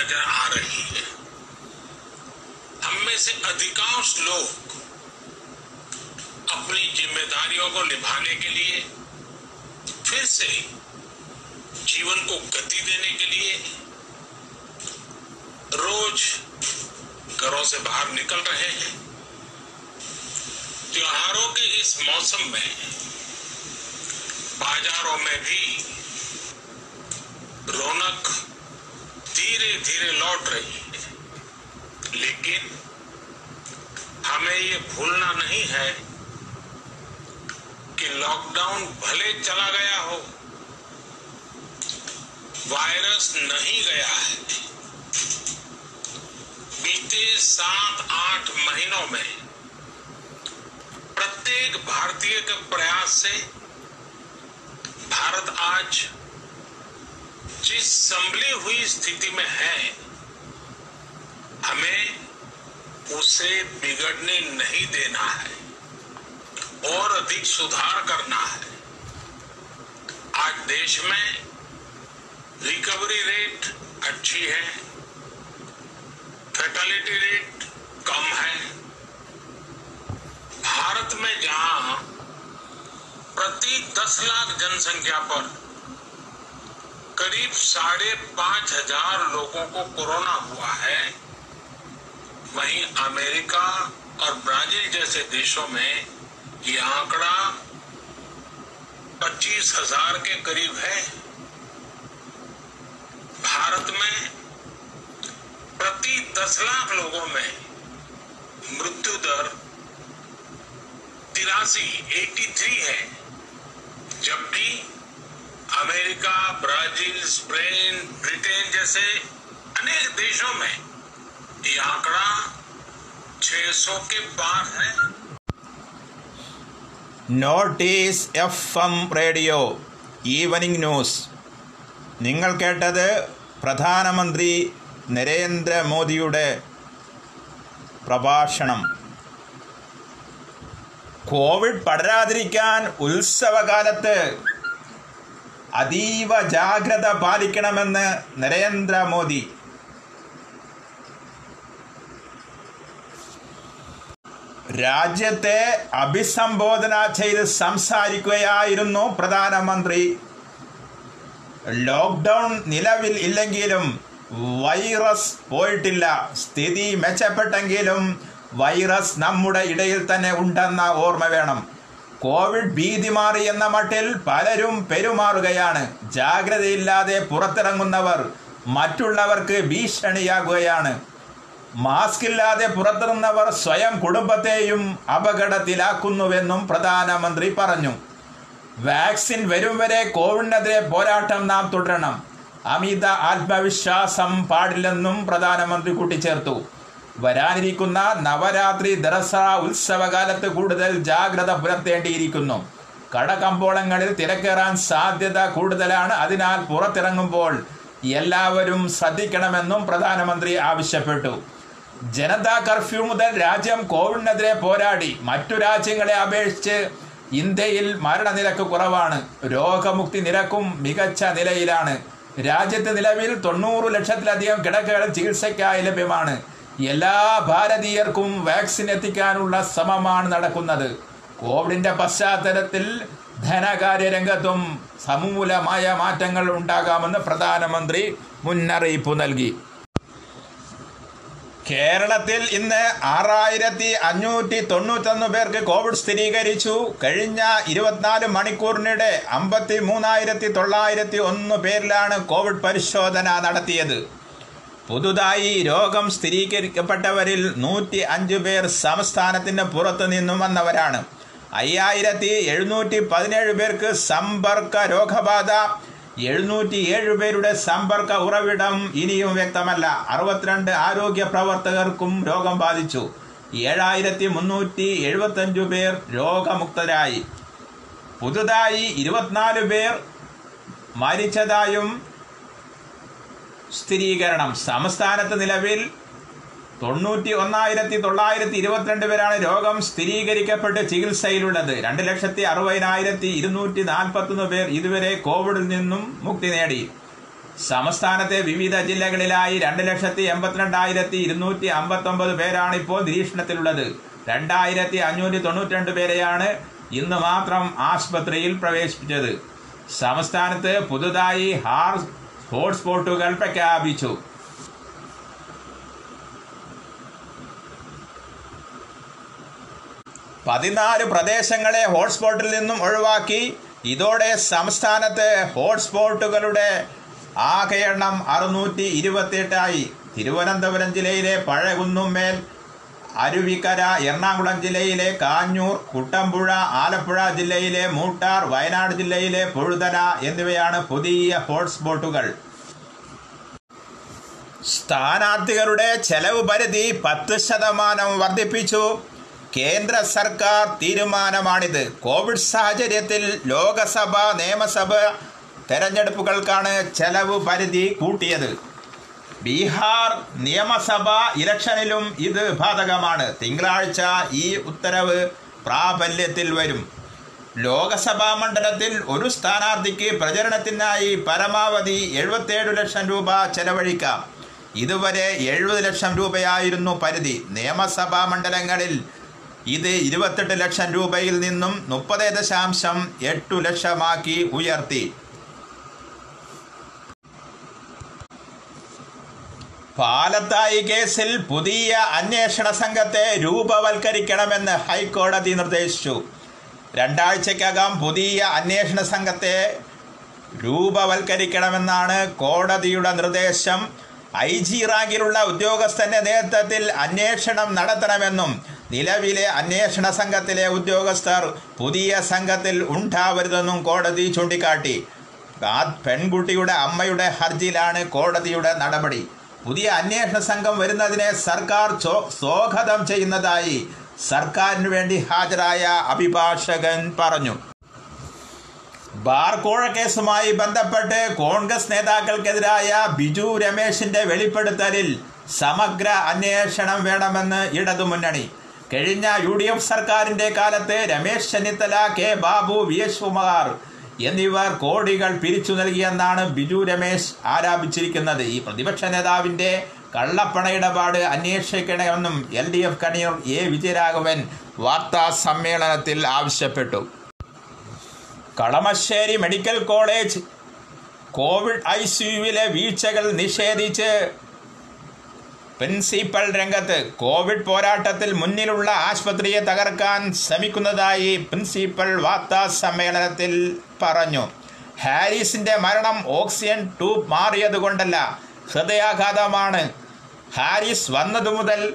नज़र आ रही है। हम में से अधिकांश लोग अपनी जिम्मेदारियों को निभाने के लिए, फिर से जीवन को गति देने के लिए रोज घरों से बाहर निकल रहे हैं। त्योहारों के इस मौसम में, बाजारों में भी रौनक धीरे धीरे लौट रही है। लेकिन हमें ये भूलना नहीं है कि लॉकडाउन भले चला गया हो वायरस नहीं गया है। बीते सात आठ महीनों में प्रत्येक भारतीय के प्रयास से भारत आज जिस संभली हुई स्थिति में है, हमें उसे बिगड़ने नहीं देना है और अधिक सुधार करना है। आज देश में रिकवरी रेट अच्छी है, फैटेलिटी रेट कम है। भारत में जहाँ प्रति 10 लाख जनसंख्या पर करीब साढ़े पाँच हज़ार लोगों को कोरोना हुआ है। वहीं अमेरिका और ब्राज़ील जैसे देशों में ये आंकड़ा पच्चीस हज़ार के करीब है। भारत में प्रति 10 लाख लोगों में मृत्यु दर तिरासी 83 है, जबकि अमेरिका ब्राजील स्पेन ब्रिटेन जैसे अनेक देशों में ये आंकड़ा 600 के पार है notice F M radio evening news നിങ്ങൾ കേട്ടത് പ്രധാനമന്ത്രി നരേന്ദ്രമോദിയുടെ പ്രഭാഷണം കോവിഡ് പടരാതിരിക്കാൻ ഉത്സവകാലത്ത് അതീവ ജാഗ്രത പാലിക്കണമെന്ന് നരേന്ദ്രമോദി രാജ്യത്തെ അഭിസംബോധന ചെയ്ത് സംസാരിക്കുകയായിരുന്നു പ്രധാനമന്ത്രി. ലോക്ക്ഡൗൺ നിലവിൽ ഇല്ലെങ്കിലും വൈറസ് പോയിട്ടില്ല. സ്ഥിതി മെച്ചപ്പെട്ടെങ്കിലും വൈറസ് നമ്മുടെ ഇടയിൽ തന്നെ ഉണ്ടെന്ന ഓർമ്മ വേണം. കോവിഡ് ഭീതി മാറി എന്ന മട്ടിൽ പലരും പെരുമാറുകയാണ്. ജാഗ്രതയില്ലാതെ പുറത്തിറങ്ങുന്നവർ മറ്റുള്ളവർക്ക് ഭീഷണിയാകുകയാണ്. മാസ്ക് ഇല്ലാതെ പുറത്തിറങ്ങുന്നവർ സ്വയം കുടുംബത്തെയും അപകടത്തിലാക്കുന്നുവെന്നും പ്രധാനമന്ത്രി പറഞ്ഞു. വാക്സിൻ വരും വരെ കോവിഡിനെതിരെ പോരാട്ടം നാം തുടരണം. അമിത ആത്മവിശ്വാസം പാടില്ലെന്നും പ്രധാനമന്ത്രി കൂട്ടിച്ചേർത്തു. വരാനിരിക്കുന്ന നവരാത്രി ദറസ ഉത്സവകാലത്ത് കൂടുതൽ ജാഗ്രത പുലർത്തേണ്ടിയിരിക്കുന്നു. കടകമ്പോളങ്ങളിൽ തിരക്കേറാൻ സാധ്യത കൂടുതലാണ്. അതിനാൽ പുറത്തിറങ്ങുമ്പോൾ എല്ലാവരും ശ്രദ്ധിക്കണമെന്നും പ്രധാനമന്ത്രി ആവശ്യപ്പെട്ടു. ജനതാ കർഫ്യൂ മുതൽ രാജ്യം കോവിഡിനെതിരെ പോരാടി. മറ്റു രാജ്യങ്ങളെ അപേക്ഷിച്ച് ഇന്ത്യയിൽ മരണനിരക്ക് കുറവാണ്. രോഗമുക്തി നിരക്കും മികച്ച നിലയിലാണ്. രാജ്യത്ത് നിലവിൽ തൊണ്ണൂറ് ലക്ഷത്തിലധികം കിടക്കകൾ ചികിത്സയ്ക്കായി ലഭ്യമാണ്. എല്ലാ ഭാരതീയർക്കും വാക്സിൻ എത്തിക്കാനുള്ള ശ്രമമാണ് നടക്കുന്നത്. കോവിഡിന്റെ പശ്ചാത്തലത്തിൽ ധനകാര്യ രംഗത്തും സമൂലമായ മാറ്റങ്ങൾ ഉണ്ടാകാമെന്ന് പ്രധാനമന്ത്രി മുന്നറിയിപ്പ് നൽകി. കേരളത്തിൽ ഇന്ന് ആറായിരത്തി അഞ്ഞൂറ്റി തൊണ്ണൂറ്റൊന്ന് പേർക്ക് കോവിഡ് സ്ഥിരീകരിച്ചു. കഴിഞ്ഞ ഇരുപത്തിനാല് മണിക്കൂറിനിടെ അമ്പത്തി മൂന്നായിരത്തി തൊള്ളായിരത്തി ഒന്ന് പേരിലാണ് കോവിഡ് പരിശോധന നടത്തിയത്. പുതുതായി രോഗം സ്ഥിരീകരിക്കപ്പെട്ടവരിൽ നൂറ്റി അഞ്ച് പേർ സംസ്ഥാനത്തിന് പുറത്തു നിന്നും വന്നവരാണ്. അയ്യായിരത്തി എഴുന്നൂറ്റി പതിനേഴ് പേർക്ക് സമ്പർക്ക രോഗബാധ. എഴുന്നൂറ്റി ഏഴ് പേരുടെ സമ്പർക്ക ഉറവിടം ഇനിയും വ്യക്തമല്ല. അറുപത്തിരണ്ട് ആരോഗ്യ പ്രവർത്തകർക്കും രോഗം ബാധിച്ചു. ഏഴായിരത്തി മുന്നൂറ്റി എഴുപത്തഞ്ചു പേർ രോഗമുക്തരായി. പുതുതായി ഇരുപത്തിനാല് പേർ മരിച്ചതായും സ്ഥിരീകരണം. സംസ്ഥാനത്ത് നിലവിൽ തൊണ്ണൂറ്റി ഒന്നായിരത്തി തൊള്ളായിരത്തി ഇരുപത്തിരണ്ട് പേരാണ് രോഗം സ്ഥിരീകരിക്കപ്പെട്ട് ചികിത്സയിലുള്ളത്. രണ്ട് ലക്ഷത്തി അറുപതിനായിരത്തി ഇരുന്നൂറ്റി നാൽപ്പത്തൊന്ന് പേർ ഇതുവരെ കോവിഡിൽ നിന്നും മുക്തി നേടി. സംസ്ഥാനത്തെ വിവിധ ജില്ലകളിലായി രണ്ട് ലക്ഷത്തി എൺപത്തിരണ്ടായിരത്തി ഇരുന്നൂറ്റി അമ്പത്തൊമ്പത് പേരാണ് ഇപ്പോൾ നിരീക്ഷണത്തിലുള്ളത്. രണ്ടായിരത്തി അഞ്ഞൂറ്റി തൊണ്ണൂറ്റി പേരെയാണ് ഇന്ന് മാത്രം ആശുപത്രിയിൽ പ്രവേശിപ്പിച്ചത്. സംസ്ഥാനത്ത് പുതുതായി ഹാർ ഹോട്ട്സ്പോട്ടുകൾ പ്രഖ്യാപിച്ചു. പതിനാല് പ്രദേശങ്ങളെ ഹോട്ട്സ്പോട്ടിൽ നിന്നും ഒഴിവാക്കി. ഇതോടെ സംസ്ഥാനത്ത് ഹോട്ട്സ്പോട്ടുകളുടെ ആകെ എണ്ണം അറുന്നൂറ്റി ഇരുപത്തിയെട്ടായി തിരുവനന്തപുരം ജില്ലയിലെ പഴകുന്നുമ്മേൽ അരുവിക്കര എറണാകുളം ജില്ലയിലെ കാഞ്ഞൂർ കുട്ടമ്പുഴ ആലപ്പുഴ ജില്ലയിലെ മൂട്ടാർ വയനാട് ജില്ലയിലെ പൊഴുതന എന്നിവയാണ് പുതിയ ഹോട്ട്സ്പോട്ടുകൾ. സ്ഥാനാർത്ഥികളുടെ ചെലവ് പരിധി പത്ത് ശതമാനം വർദ്ധിപ്പിച്ചു. കേന്ദ്ര സർക്കാർ തീരുമാനമാണിത്. കോവിഡ് സാഹചര്യത്തിൽ ലോകസഭ നിയമസഭ തെരഞ്ഞെടുപ്പുകൾക്കാണ് ചെലവ് പരിധി കൂട്ടിയത്. ബീഹാർ നിയമസഭാ ഇലക്ഷനിലും ഇത് ബാധകമാണ്. തിങ്കളാഴ്ച ഈ ഉത്തരവ് പ്രാബല്യത്തിൽ വരും. ലോകസഭാ മണ്ഡലത്തിൽ ഒരു സ്ഥാനാർത്ഥിക്ക് പ്രചരണത്തിനായി പരമാവധി എഴുപത്തേഴ് ലക്ഷം രൂപ ചെലവഴിക്കാം. ഇതുവരെ എഴുപത് ലക്ഷം രൂപയായിരുന്നു പരിധി. നിയമസഭാ മണ്ഡലങ്ങളിൽ ഇത് ഇരുപത്തെട്ട് ലക്ഷം രൂപയിൽ നിന്നും മുപ്പത് ദശാംശം എട്ടു ലക്ഷമാക്കി ഉയർത്തി. പാലത്തായി കേസിൽ പുതിയ അന്വേഷണ സംഘത്തെ രൂപവൽക്കരിക്കണമെന്ന് ഹൈക്കോടതി നിർദ്ദേശിച്ചു. രണ്ടാഴ്ചക്കകം പുതിയ അന്വേഷണ സംഘത്തെ രൂപവൽക്കരിക്കണമെന്നാണ് കോടതിയുടെ നിർദ്ദേശം. ഐ ജി റാങ്കിലുള്ള ഉദ്യോഗസ്ഥന്റെ നേതൃത്വത്തിൽ അന്വേഷണം നടത്തണമെന്നും നിലവിലെ അന്വേഷണ സംഘത്തിലെ ഉദ്യോഗസ്ഥർ പുതിയ സംഘത്തിൽ ഉണ്ടാവരുതെന്നും കോടതി ചൂണ്ടിക്കാട്ടി. പെൺകുട്ടിയുടെ അമ്മയുടെ ഹർജിയിലാണ് കോടതിയുടെ നടപടി. പുതിയ അന്വേഷണ സംഘം വരുന്നതിനെ സർക്കാർ സ്വാഗതം ചെയ്യുന്നതായി സർക്കാരിന് വേണ്ടി ഹാജരായ അഭിഭാഷകൻ പറഞ്ഞു. ബാർ കോഴ കേസുമായി ബന്ധപ്പെട്ട് കോൺഗ്രസ് നേതാക്കൾക്കെതിരായ ബിജു രമേശിന്റെ വെളിപ്പെടുത്തലിൽ സമഗ്ര അന്വേഷണം വേണമെന്ന് ഇടതുമുന്നണി. കഴിഞ്ഞ യു ഡി എഫ് സർക്കാരിന്റെ കാലത്ത് Ramesh Chennithala K Babu V S Kumar എന്നിവർ കോടികൾ പിരിച്ചു നൽകിയെന്നാണ് ബിജു രമേശ് ആരോപിച്ചിരിക്കുന്നത്. ഈ പ്രതിപക്ഷ നേതാവിന്റെ കള്ളപ്പണ ഇടപാട് അന്വേഷിക്കണമെന്നും L D F convener A Vijayaraghavan വാർത്താ സമ്മേളനത്തിൽ ആവശ്യപ്പെട്ടു. കളമശ്ശേരി മെഡിക്കൽ കോളേജ് കോവിഡ് ഐ വീഴ്ചകൾ നിഷേധിച്ച് പ്രിൻസിപ്പൽ രംഗത്ത് കോവിഡ് പോരാട്ടത്തിൽ മുന്നിലുള്ള ആശുപത്രിയെ തകർക്കാൻ ശ്രമിക്കുന്നതായി പ്രിൻസിപ്പൽ വാർത്താ സമ്മേളനത്തിൽ പറഞ്ഞു. ഹാരിസിന്റെ മരണം ഓക്സിജൻ ട്യൂബ് മാറിയതുകൊണ്ടല്ല ഹൃദയാഘാതമാണ്. ഹാരിസ് വന്നതു മുതൽ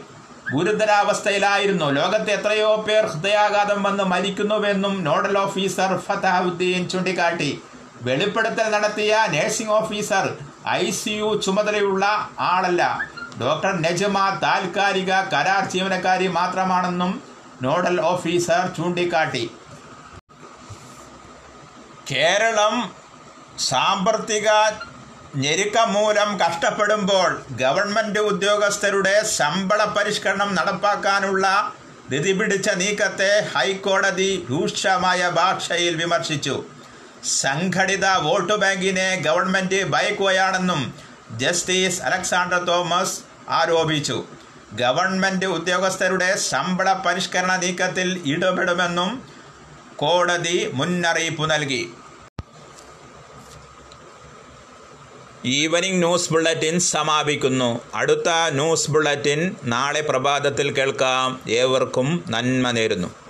ഗുരുതരാവസ്ഥയിലായിരുന്നു. ലോകത്തെ എത്രയോ പേർ ഹൃദയാഘാതം വന്ന് മരിക്കുന്നുവെന്നും നോഡൽ ഓഫീസർ ഫതഹുദ്ദീൻ ചൂണ്ടിക്കാട്ടി. വെളിപ്പെടുത്തൽ നടത്തിയ നഴ്സിംഗ് ഓഫീസർ ഐ ചുമതലയുള്ള ആളല്ല. ഡോക്ടർ നജമ താൽക്കാലിക കരാർ ജീവനക്കാരി മാത്രമാണെന്നും നോഡൽ ഓഫീസർ ചൂണ്ടിക്കാട്ടി. കേരളം സാമ്പത്തിക ഞെരുക്കം മൂലം കഷ്ടപ്പെടുമ്പോൾ ഗവൺമെന്റ് ഉദ്യോഗസ്ഥരുടെ ശമ്പള പരിഷ്കരണം നടപ്പാക്കാനുള്ള ധൃതി പിടിച്ച നീക്കത്തെ ഹൈക്കോടതി രൂക്ഷമായ ഭാഷയിൽ വിമർശിച്ചു. സംഘടിത വോട്ട് ബാങ്കിനെ ഗവൺമെന്റ് ഭയക്കുകയാണെന്നും ജസ്റ്റിസ് അലക്സാണ്ടർ തോമസ് ആരോപിച്ചു. ഗവൺമെന്റ് ഉദ്യോഗസ്ഥരുടെ ശമ്പള പരിഷ്കരണ നീക്കത്തിൽ ഇടപെടുമെന്നും കോടതി മുന്നറിയിപ്പ് നൽകി. ഈവനിംഗ് ന്യൂസ് ബുള്ളറ്റിൻ സമാപിക്കുന്നു. അടുത്ത ന്യൂസ് ബുള്ളറ്റിൻ നാളെ പ്രഭാതത്തിൽ കേൾക്കാം. ഏവർക്കും നന്മ നേരുന്നു.